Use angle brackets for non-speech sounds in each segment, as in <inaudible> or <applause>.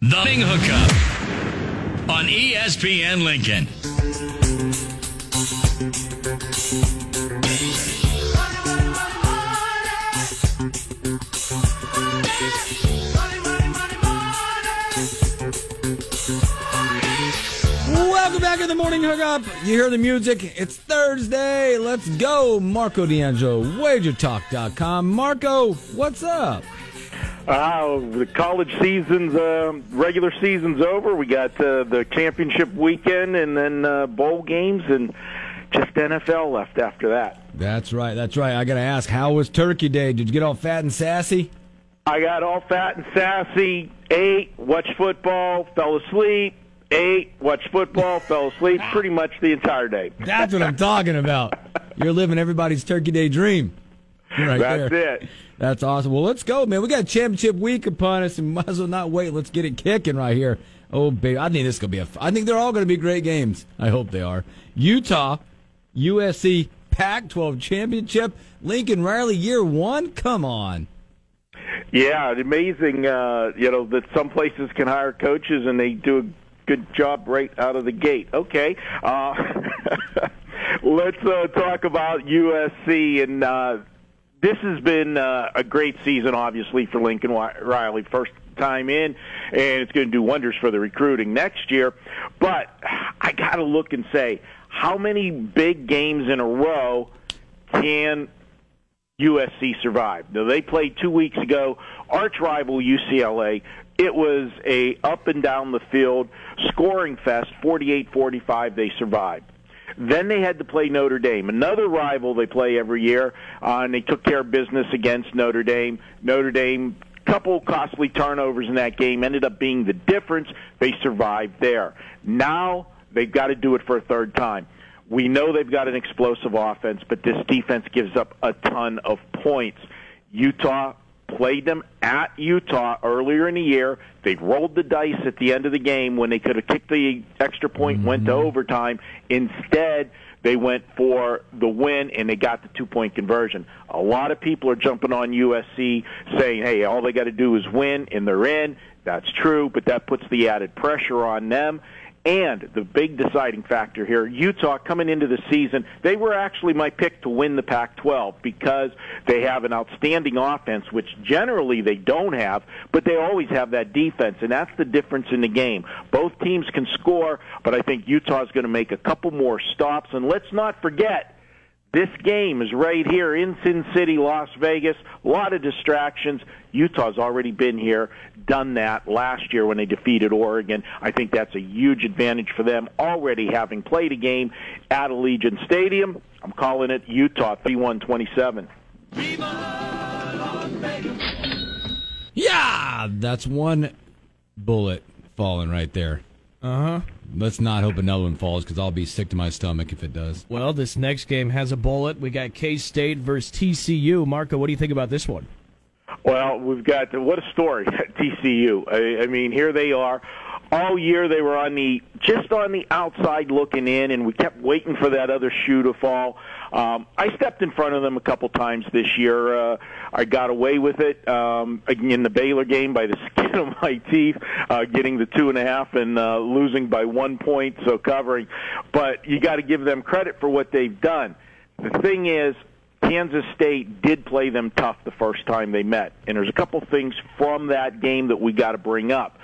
The Bing Hookup on ESPN Lincoln. Welcome back to the morning hookup. You hear the music. It's Thursday. Let's go. Marco D'Angelo, wagertalk.com. Marco, what's up? Uh, the college season's uh, regular season's over. We got uh, the championship weekend and then uh, bowl games and just NFL left after that. That's right. That's right. I got to ask, how was Turkey Day? Did you get all fat and sassy? I got all fat and sassy, ate, watched football, fell asleep, ate, watched football, <laughs> fell asleep pretty much the entire day. That's what I'm talking about. You're living everybody's Turkey Day dream. Right That's there. it. That's awesome. Well, let's go, man. We got championship week upon us, and might as well not wait. Let's get it kicking right here. Oh, baby, I think this is gonna be a. I think they're all gonna be great games. I hope they are. Utah, USC, Pac-12 championship. Lincoln Riley, year one. Come on. Yeah, it's amazing. Uh, you know that some places can hire coaches and they do a good job right out of the gate. Okay, uh, <laughs> let's uh, talk about USC and. Uh, this has been uh, a great season, obviously, for Lincoln Riley. First time in, and it's going to do wonders for the recruiting next year. But I got to look and say, how many big games in a row can USC survive? Now, they played two weeks ago, arch rival UCLA. It was a up and down the field scoring fest, 48-45. They survived. Then they had to play Notre Dame, another rival they play every year, uh, and they took care of business against Notre Dame. Notre Dame couple costly turnovers in that game ended up being the difference. They survived there. Now they've got to do it for a third time. We know they've got an explosive offense, but this defense gives up a ton of points. Utah played them at Utah earlier in the year. They rolled the dice at the end of the game when they could have kicked the extra point, mm-hmm. went to overtime. Instead, they went for the win and they got the two point conversion. A lot of people are jumping on USC saying, hey, all they got to do is win and they're in. That's true, but that puts the added pressure on them. And the big deciding factor here, Utah coming into the season, they were actually my pick to win the Pac 12 because they have an outstanding offense, which generally they don't have, but they always have that defense, and that's the difference in the game. Both teams can score, but I think Utah is going to make a couple more stops. And let's not forget, this game is right here in Sin City, Las Vegas. A lot of distractions. Utah's already been here, done that last year when they defeated Oregon. I think that's a huge advantage for them already having played a game at Allegiant Stadium. I'm calling it Utah 31-27. Yeah, that's one bullet falling right there. Uh huh. Let's not hope another one falls because I'll be sick to my stomach if it does. Well, this next game has a bullet. We got K State versus TCU. Marco, what do you think about this one? Well, we've got what a story <laughs> at TCU. I, I mean, here they are. All year they were on the just on the outside looking in, and we kept waiting for that other shoe to fall. Um, I stepped in front of them a couple times this year. Uh, I got away with it um, in the Baylor game by the <laughs> skin of my teeth, uh, getting the two and a half and uh, losing by one point, so covering. But you got to give them credit for what they've done. The thing is, Kansas State did play them tough the first time they met, and there's a couple things from that game that we got to bring up.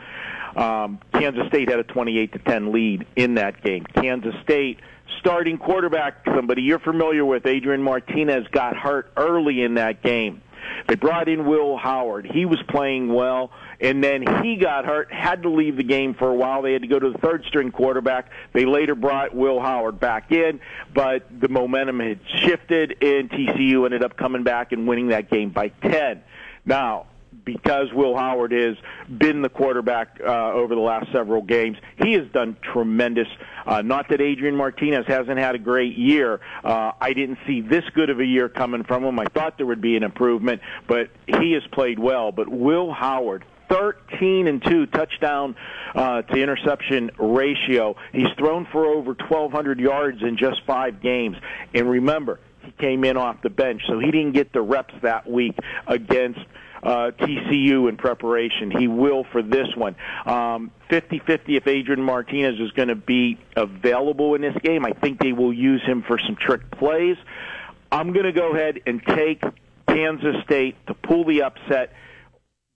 Um, Kansas State had a 28 to 10 lead in that game. Kansas State starting quarterback, somebody you're familiar with, Adrian Martinez, got hurt early in that game. They brought in Will Howard. He was playing well, and then he got hurt, had to leave the game for a while. They had to go to the third string quarterback. They later brought Will Howard back in, but the momentum had shifted, and TCU ended up coming back and winning that game by 10. Now, because Will Howard has been the quarterback uh, over the last several games. He has done tremendous. Uh, not that Adrian Martinez hasn't had a great year. Uh, I didn't see this good of a year coming from him. I thought there would be an improvement, but he has played well. But Will Howard, 13 and 2 touchdown uh, to interception ratio. He's thrown for over 1,200 yards in just five games. And remember, he came in off the bench, so he didn't get the reps that week against uh, TCU in preparation. He will for this one. Um, 50-50 if Adrian Martinez is going to be available in this game. I think they will use him for some trick plays. I'm going to go ahead and take Kansas State to pull the upset.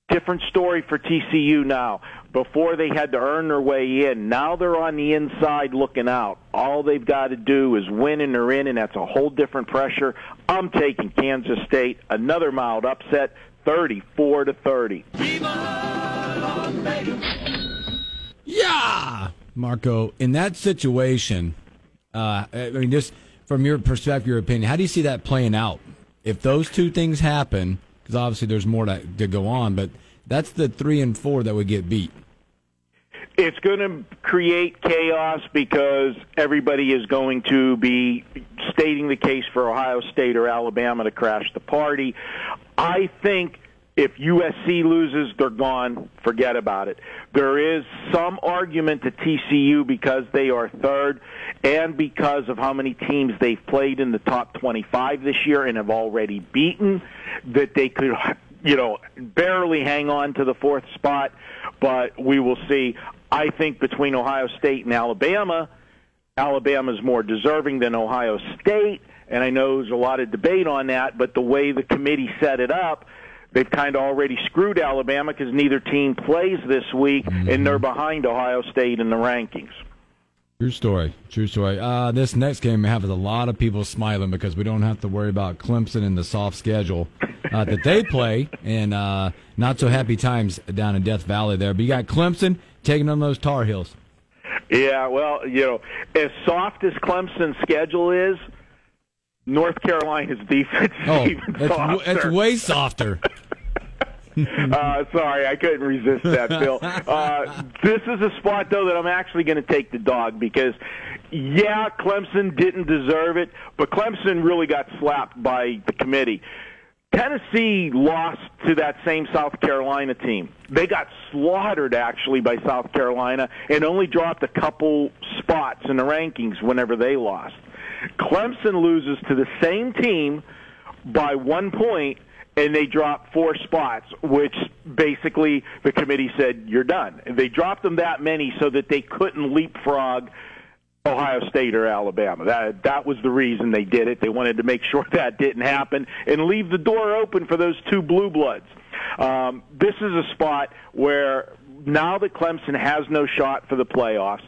Different story for TCU now. Before they had to earn their way in. Now they're on the inside looking out. All they've got to do is win and they're in, and that's a whole different pressure. I'm taking Kansas State. Another mild upset. 34 to 30. Yeah, Marco. In that situation, uh, I mean, just from your perspective, your opinion, how do you see that playing out? If those two things happen, because obviously there's more to, to go on, but that's the three and four that would get beat. It's going to create chaos because everybody is going to be stating the case for Ohio State or Alabama to crash the party. I think if USC loses, they're gone. Forget about it. There is some argument to TCU because they are third and because of how many teams they've played in the top 25 this year and have already beaten that they could, you know, barely hang on to the fourth spot, but we will see. I think between Ohio State and Alabama, Alabama's more deserving than Ohio State, and I know there's a lot of debate on that, but the way the committee set it up, they've kind of already screwed Alabama because neither team plays this week, mm-hmm. and they're behind Ohio State in the rankings. True story. True story. Uh, this next game has a lot of people smiling because we don't have to worry about Clemson and the soft schedule uh, that they play, and uh, not so happy times down in Death Valley there. But you got Clemson taking on those Tar Heels. Yeah, well, you know, as soft as Clemson's schedule is, North Carolina's defense is oh, even it's, softer. It's way softer. <laughs> <laughs> uh, sorry, I couldn't resist that, Bill. <laughs> Uh, this is a spot, though, that I'm actually going to take the dog because, yeah, Clemson didn't deserve it, but Clemson really got slapped by the committee. Tennessee lost to that same South Carolina team. They got slaughtered actually by South Carolina and only dropped a couple spots in the rankings whenever they lost. Clemson loses to the same team by one point and they dropped four spots, which basically the committee said you're done. They dropped them that many so that they couldn't leapfrog Ohio State or Alabama. That that was the reason they did it. They wanted to make <laughs> sure that didn't happen and leave the door open for those two blue bloods. Um, this is a spot where now that Clemson has no shot for the playoffs,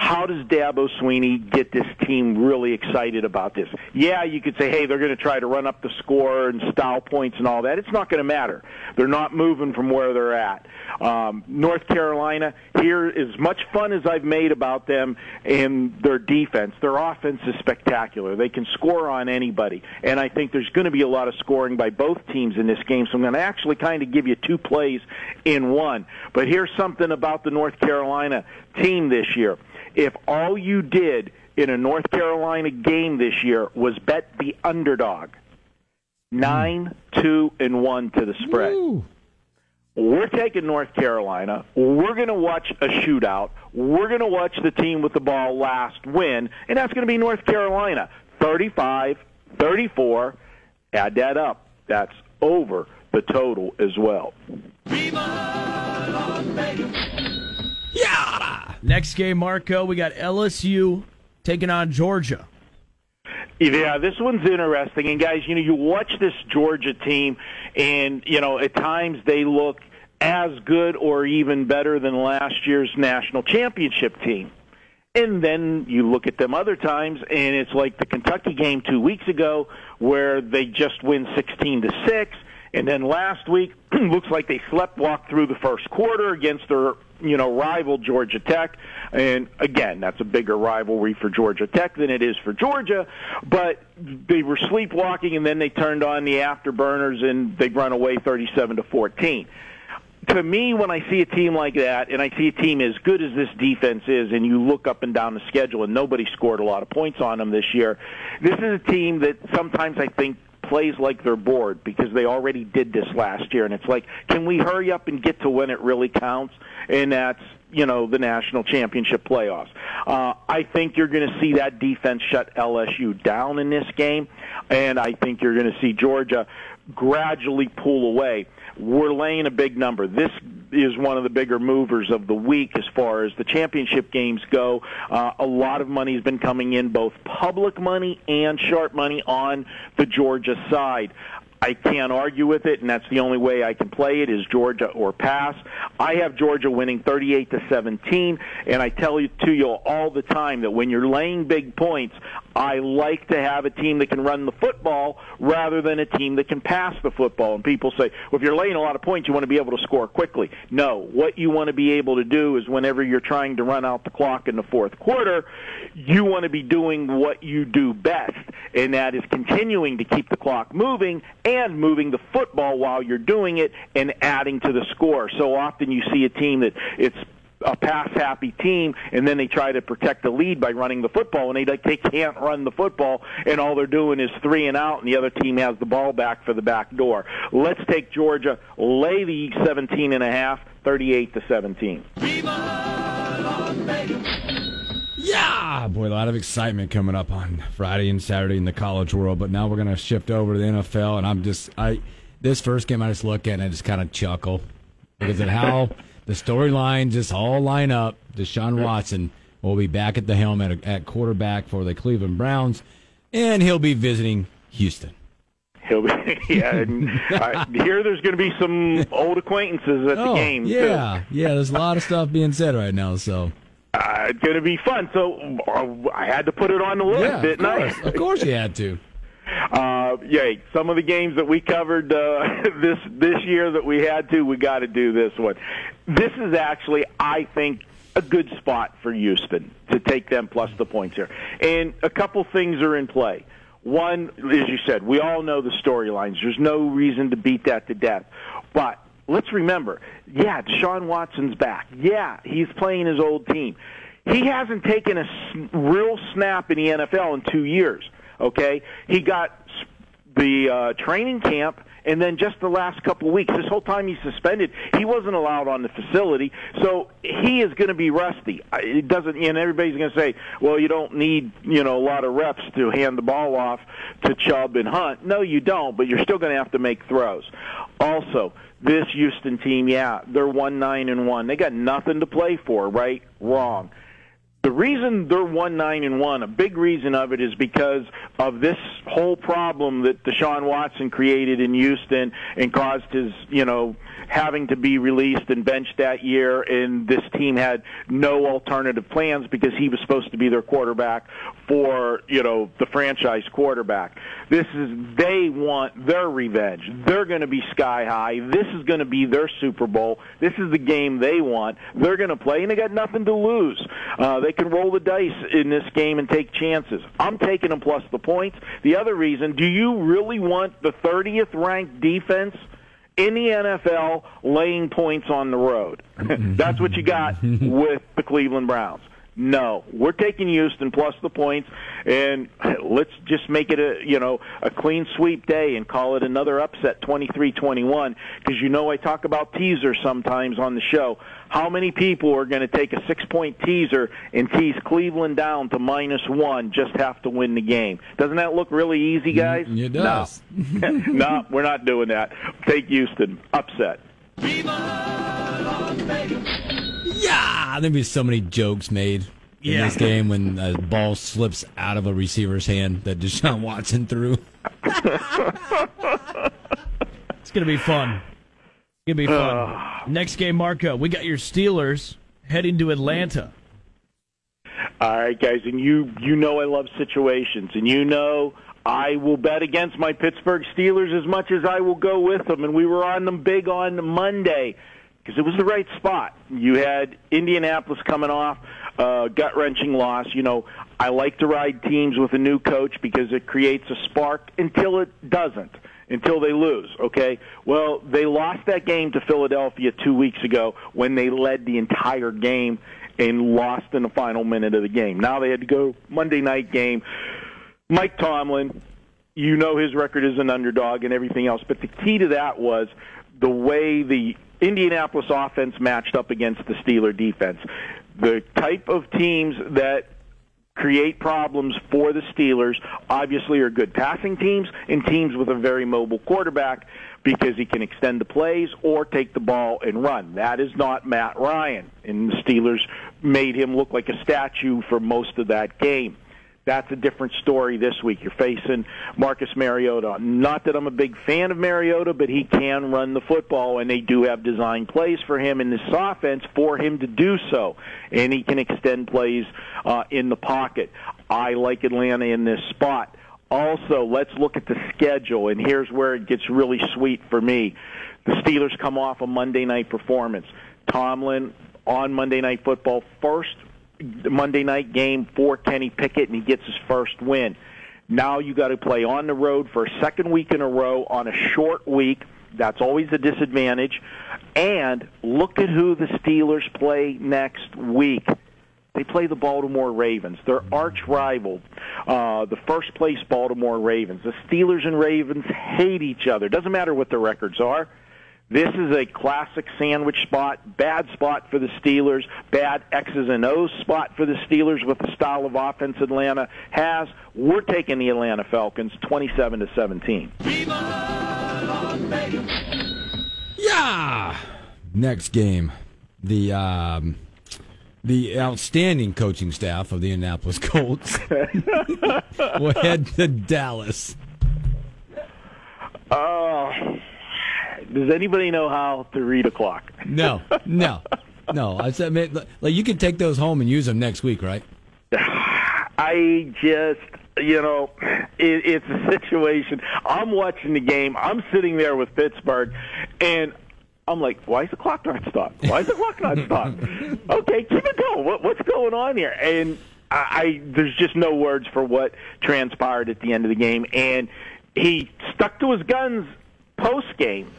how does Dabo Swinney get this team really excited about this? Yeah, you could say, hey, they're going to try to run up the score and style points and all that. It's not going to matter. They're not moving from where they're at. Um, North Carolina, here, as much fun as I've made about them and their defense, their offense is spectacular. They can score on anybody. And I think there's going to be a lot of scoring by both teams in this game. So I'm going to actually kind of give you two plays in one. But here's something about the North Carolina team this year. If all you did in a North Carolina game this year was bet the underdog, nine, two, and one to the spread. Woo. We're taking North Carolina. We're going to watch a shootout. We're going to watch the team with the ball last win, and that's going to be North Carolina. 35, 34. Add that up. That's over the total as well. Yeah. Next game, Marco, we got LSU taking on Georgia. Yeah, this one's interesting. And guys, you know, you watch this Georgia team, and you know, at times they look as good or even better than last year's national championship team. And then you look at them other times, and it's like the Kentucky game two weeks ago, where they just win sixteen to six. And then last week, <clears throat> looks like they slept walk through the first quarter against their you know, rival Georgia Tech. And again, that's a bigger rivalry for Georgia Tech than it is for Georgia. But they were sleepwalking, and then they turned on the afterburners, and they run away 37 to 14 to me, when I see a team like that, and I see a team as good as this defense is, and you look up and down the schedule, and nobody scored a lot of points on them this year, this is a team that sometimes I think plays like they're bored because they already did this last year, and it's like, can we hurry up and get to when it really counts? And that's you know the national championship playoffs. Uh, I think you're going to see that defense shut LSU down in this game, and I think you're going to see Georgia gradually pull away we're laying a big number. This is one of the bigger movers of the week as far as the championship games go. Uh, a lot of money has been coming in, both public money and sharp money on the Georgia side. I can't argue with it, and that's the only way I can play it is Georgia or pass. I have Georgia winning 38 to 17, and I tell you to you all the time that when you're laying big points, I like to have a team that can run the football rather than a team that can pass the football. And people say, well, if you're laying a lot of points, you want to be able to score quickly. No, what you want to be able to do is whenever you're trying to run out the clock in the fourth quarter, you want to be doing what you do best, and that is continuing to keep the clock moving and moving the football while you're doing it and adding to the score. So often you see a team that it's a pass happy team and then they try to protect the lead by running the football and they like they can't run the football and all they're doing is three and out and the other team has the ball back for the back door. Let's take Georgia, lay the 17 and a half, 38 to 17. Yeah, boy, a lot of excitement coming up on Friday and Saturday in the college world. But now we're gonna shift over to the NFL, and I'm just I this first game I just look at and I just kind of chuckle because of how the storyline just all line up. Deshaun Watson will be back at the helm at, at quarterback for the Cleveland Browns, and he'll be visiting Houston. He'll be <laughs> yeah. And I hear there's going to be some old acquaintances at oh, the game. Yeah, yeah. There's a lot of stuff being said right now, so. Uh, it's going to be fun. So uh, I had to put it on the list, yeah, didn't of course. I? of course, you had to. Uh, yeah, some of the games that we covered uh, <laughs> this this year that we had to, we got to do this one. This is actually, I think, a good spot for Houston to take them plus the points here. And a couple things are in play. One, as you said, we all know the storylines. There's no reason to beat that to death. But let's remember, yeah, Deshaun Watson's back. Yeah, he's playing his old team. He hasn't taken a real snap in the NFL in two years. Okay, he got the uh, training camp and then just the last couple of weeks, this whole time he's suspended, he wasn't allowed on the facility. So he is going to be rusty. It doesn't, and everybody's going to say, well, you don't need, you know, a lot of reps to hand the ball off to Chubb and Hunt. No, you don't, but you're still going to have to make throws. Also, this Houston team, yeah, they're one nine and one. They got nothing to play for, right? Wrong. The reason they're one nine and one, a big reason of it is because of this whole problem that Deshaun Watson created in Houston and caused his, you know, having to be released and benched that year, and this team had no alternative plans because he was supposed to be their quarterback for, you know, the franchise quarterback. This is they want their revenge. They're going to be sky high. This is going to be their Super Bowl. This is the game they want. They're going to play, and they got nothing to lose. Uh, they can roll the dice in this game and take chances. I'm taking them plus the points. The other reason, do you really want the 30th ranked defense? In the NFL laying points on the road. <laughs> That's what you got <laughs> with the Cleveland Browns. No, we're taking Houston plus the points, and <sighs> let's just make it a you know a clean sweep day and call it another upset, twenty three twenty one. Because you know I talk about teasers sometimes on the show. How many people are going to take a six point teaser and tease Cleveland down to minus one? Just have to win the game. Doesn't that look really easy, mm, guys? It does. No, <laughs> <laughs> no, we're not doing that. Take Houston upset. Yeah, there'd be so many jokes made in Yeah. this game when a ball slips out of a receiver's hand that Deshaun <laughs> Watson threw. It's going to be fun. It's going to be fun. Next game, Marco, we got your Steelers heading to Atlanta. All right, guys, and you you know I love situations, and you know I will bet against my Pittsburgh Steelers as much as I will go with them, and we were on them big on Monday because it was the right spot. You had Indianapolis coming off uh, gut wrenching loss. You know, I like to ride teams with a new coach because it creates a spark until it doesn't, until they lose. Okay. Well, they lost that game to Philadelphia two weeks ago when they led the entire game and lost in the final minute of the game. Now they had to go Monday night game. Mike Tomlin, you know his record is an underdog and everything else, but the key to that was the way the Indianapolis offense matched up against the Steeler defense. The type of teams that create problems for the Steelers obviously are good passing teams and teams with a very mobile quarterback because he can extend the plays or take the ball and run. That is not Matt Ryan, and the Steelers made him look like a statue for most of that game. That's a different story this week. You're facing Marcus Mariota. Not that I'm a big fan of Mariota, but he can run the football, and they do have design plays for him in this offense for him to do so, and he can extend plays uh, in the pocket. I like Atlanta in this spot. Also, let's look at the schedule, and here's where it gets really sweet for me. The Steelers come off a Monday night performance. Tomlin on Monday Night Football, first Monday night game for Kenny Pickett, and he gets his first win. Now you got to play on the road for a second week in a row on a short week. That's always a disadvantage. And look at who the Steelers play next week. They play the Baltimore Ravens. Their arch rival, uh, the first place Baltimore Ravens. The Steelers and Ravens hate each other. Doesn't matter what their records are. This is a classic sandwich spot, bad spot for the Steelers, bad X's and O's spot for the Steelers with the style of offense Atlanta has. We're taking the Atlanta Falcons 27 to 17. Yeah. Next game, the um, the outstanding coaching staff of the Indianapolis <laughs> Colts <laughs> will head to Dallas. Oh, does anybody know how to read a clock? No, <laughs> no, no. I said, man, like you can take those home and use them next week, right? <sighs> I just, you know, it, it's a situation. I'm watching the game. I'm sitting there with Pittsburgh, and I'm like, why is the clock not stopped? Why is the clock not <laughs> stopped? okay, keep it going. What, what's going on here? And I, I, there's just no words for what transpired at the end of the game. And he stuck to his guns post game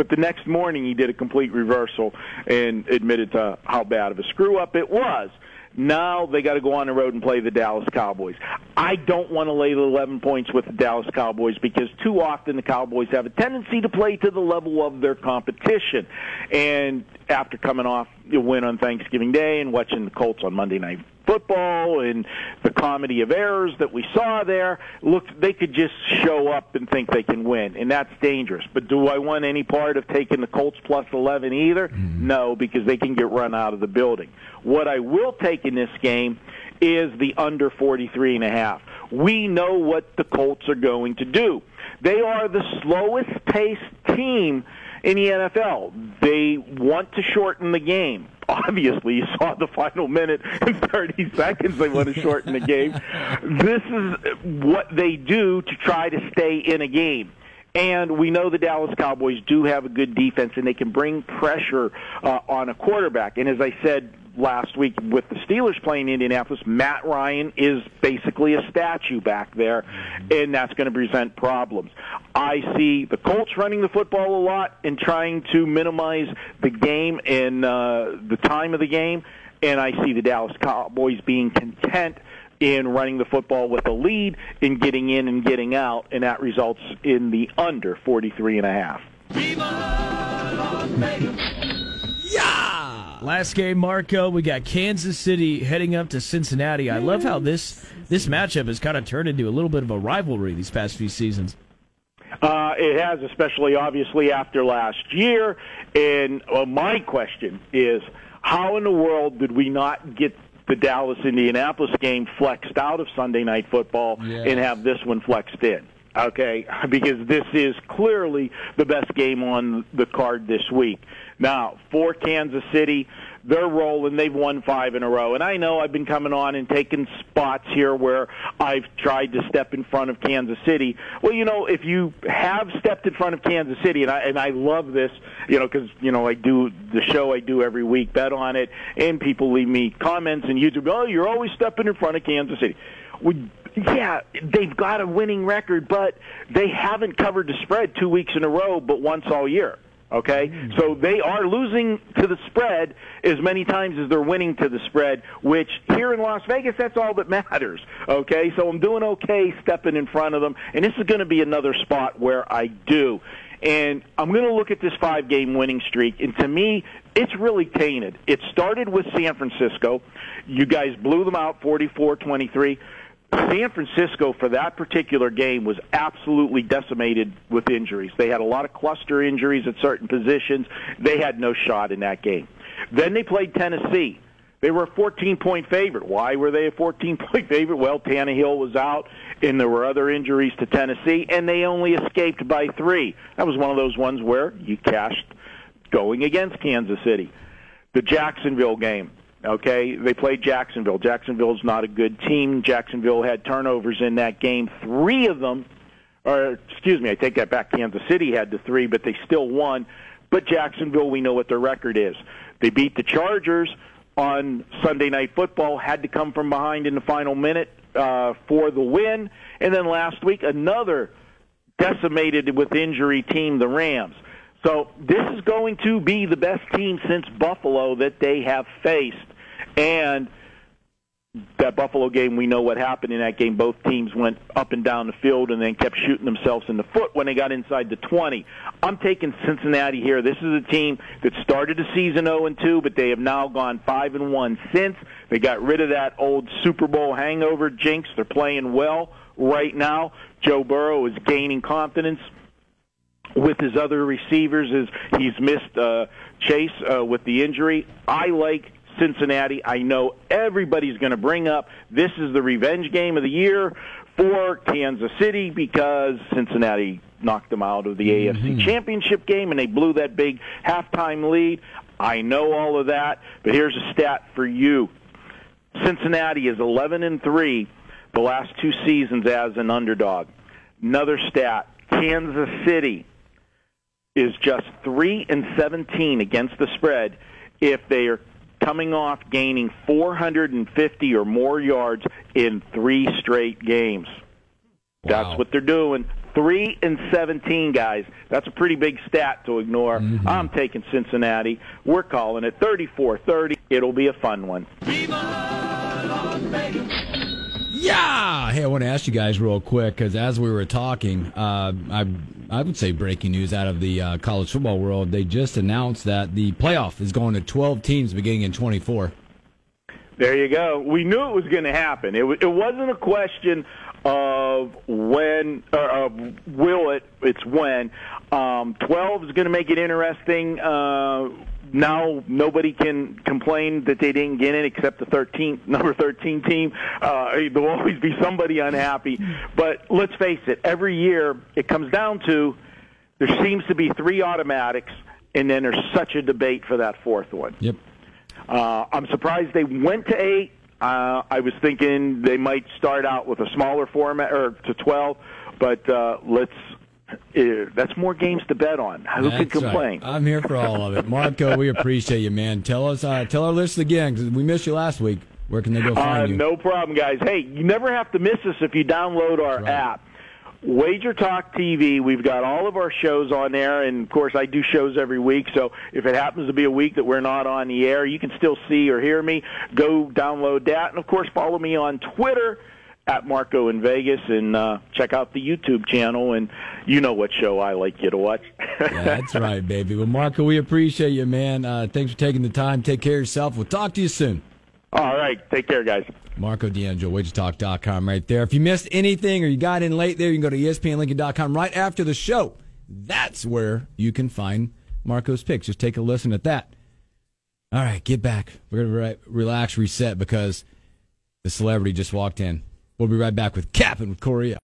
but the next morning, he did a complete reversal and admitted to how bad of a screw up it was. Now they got to go on the road and play the Dallas Cowboys. I don't want to lay the 11 points with the Dallas Cowboys because too often the Cowboys have a tendency to play to the level of their competition. And after coming off win on Thanksgiving Day and watching the Colts on Monday Night Football and the comedy of errors that we saw there, look, they could just show up and think they can win, and that's dangerous. But do I want any part of taking the Colts plus 11 either? Mm-hmm. No, because they can get run out of the building. What I will take in this game is the under 43 and a half. We know what the Colts are going to do. They are the slowest paced team in the NFL. They want to shorten the game. <laughs> Obviously, you saw the final minute and <laughs> 30 seconds they want to shorten the game. This is what they do to try to stay in a game. And we know the Dallas Cowboys do have a good defense, and they can bring pressure uh, on a quarterback. And as I said last week with the Steelers playing Indianapolis, Matt Ryan is basically a statue back there, and that's going to present problems. I see the Colts running the football a lot and trying to minimize the game and uh, the time of the game, and I see the Dallas Cowboys being content in running the football with a lead, in getting in and getting out, and that results in the under 43 and a half. Yeah. Last game, Marco. We got Kansas City heading up to Cincinnati. I love how this this matchup has kind of turned into a little bit of a rivalry these past few seasons. Uh, it has, especially obviously after last year. And well, my question is, how in the world did we not get the Dallas Indianapolis game flexed out of Sunday Night Football yes. and have this one flexed in? Okay, <laughs> because this is clearly the best game on the card this week. Now, for Kansas City, they're rolling. They've won five in a row. And I know I've been coming on and taking spots here where I've tried to step in front of Kansas City. Well, you know, if you have stepped in front of Kansas City, and I and I love this, you know, because you know I do the show I do every week, bet on it, and people leave me comments and YouTube. Oh, you're always stepping in front of Kansas City. We, yeah, they've got a winning record, but they haven't covered the spread two weeks in a row, but once all year. Okay, mm. so they are losing to the spread as many times as they're winning to the spread. Which here in Las Vegas, that's all that matters. Okay, so I'm doing okay stepping in front of them, and this is going to be another spot where I do. And I'm going to look at this five game winning streak, and to me, it's really tainted. It started with San Francisco. You guys blew them out 44 23. San Francisco for that particular game was absolutely decimated with injuries. They had a lot of cluster injuries at certain positions. They had no shot in that game. Then they played Tennessee. They were a 14 point favorite. Why were they a 14 point <laughs> favorite? Well, Tannehill was out, and there were other injuries to Tennessee, and they only escaped by three. That was one of those ones where you cashed going against Kansas City. The Jacksonville game. Okay, they played Jacksonville. Jacksonville's not a good team. Jacksonville had turnovers in that game. Three of them, or excuse me, I take that back. Kansas City had the three, but they still won. But Jacksonville, we know what their record is. They beat the Chargers on Sunday Night Football. Had to come from behind in the final minute uh, for the win. And then last week, another decimated with injury team, the Rams. So this is going to be the best team since Buffalo that they have faced. And that Buffalo game, we know what happened in that game. Both teams went up and down the field and then kept shooting themselves in the foot when they got inside the 20. I'm taking Cincinnati here. This is a team that started the season 0 and 2, but they have now gone 5 and 1 since. They got rid of that old Super Bowl hangover jinx. They're playing well right now. Joe Burrow is gaining confidence with his other receivers as he's missed uh, Chase uh, with the injury. I like Cincinnati. I know everybody's going to bring up this is the revenge game of the year for Kansas City because Cincinnati knocked them out of the mm-hmm. AFC Championship game and they blew that big halftime lead. I know all of that, but here's a stat for you. Cincinnati is 11 and 3 the last two seasons as an underdog. Another stat, Kansas City is just 3 and 17 against the spread if they are coming off gaining 450 or more yards in three straight games. Wow. That's what they're doing. Three and seventeen, guys. That's a pretty big stat to ignore. Mm-hmm. I'm taking Cincinnati. We're calling it 34-30. It'll be a fun one. Yeah. Hey, I want to ask you guys real quick because as we were talking, uh, I I would say breaking news out of the uh, college football world. They just announced that the playoff is going to 12 teams beginning in 24. There you go. We knew it was going to happen. It, it wasn't a question of when uh, will it. It's when. Um, 12 is going to make it interesting. Uh, now nobody can complain that they didn't get in except the 13 <laughs> number 13 team. Uh, there'll always be somebody unhappy. But let's face it, every year it comes down to there seems to be three automatics, and then there's such a debate for that fourth one. Yep. Uh, I'm surprised they went to eight. Uh, I was thinking they might start out with a smaller format or to 12, but uh, let's that's more games to bet on. Who can complain? Right. I'm here for all of it, Marco. we <laughs> appreciate you, man. Tell us, uh, tell our listeners again because we missed you last week. Where can they go find uh, you? No problem, guys. Hey, you never have to miss us if you download our right. app. Wager Talk TV. We've got all of our shows on there, and of course, I do shows every week. So if it happens to be a week that we're not on the air, you can still see or hear me. Go download that, and of course, follow me on Twitter at Marco in Vegas and uh, check out the YouTube channel. And you know what show I like you to watch. yeah, <laughs> that's right, baby. Well, Marco, we appreciate you, man. Uh, thanks for taking the time. Take care of yourself. We'll talk to you soon. All right. Take care, guys. Marco D'Angelo, WagerTalk.com right there. If you missed anything or you got in late there, you can go to ESPNLincoln.com right after the show. That's where you can find Marco's picks. Just take a listen at that. All right, get back. We're going to re- relax, reset because the celebrity just walked in. We'll be right back with Cap and with Corey.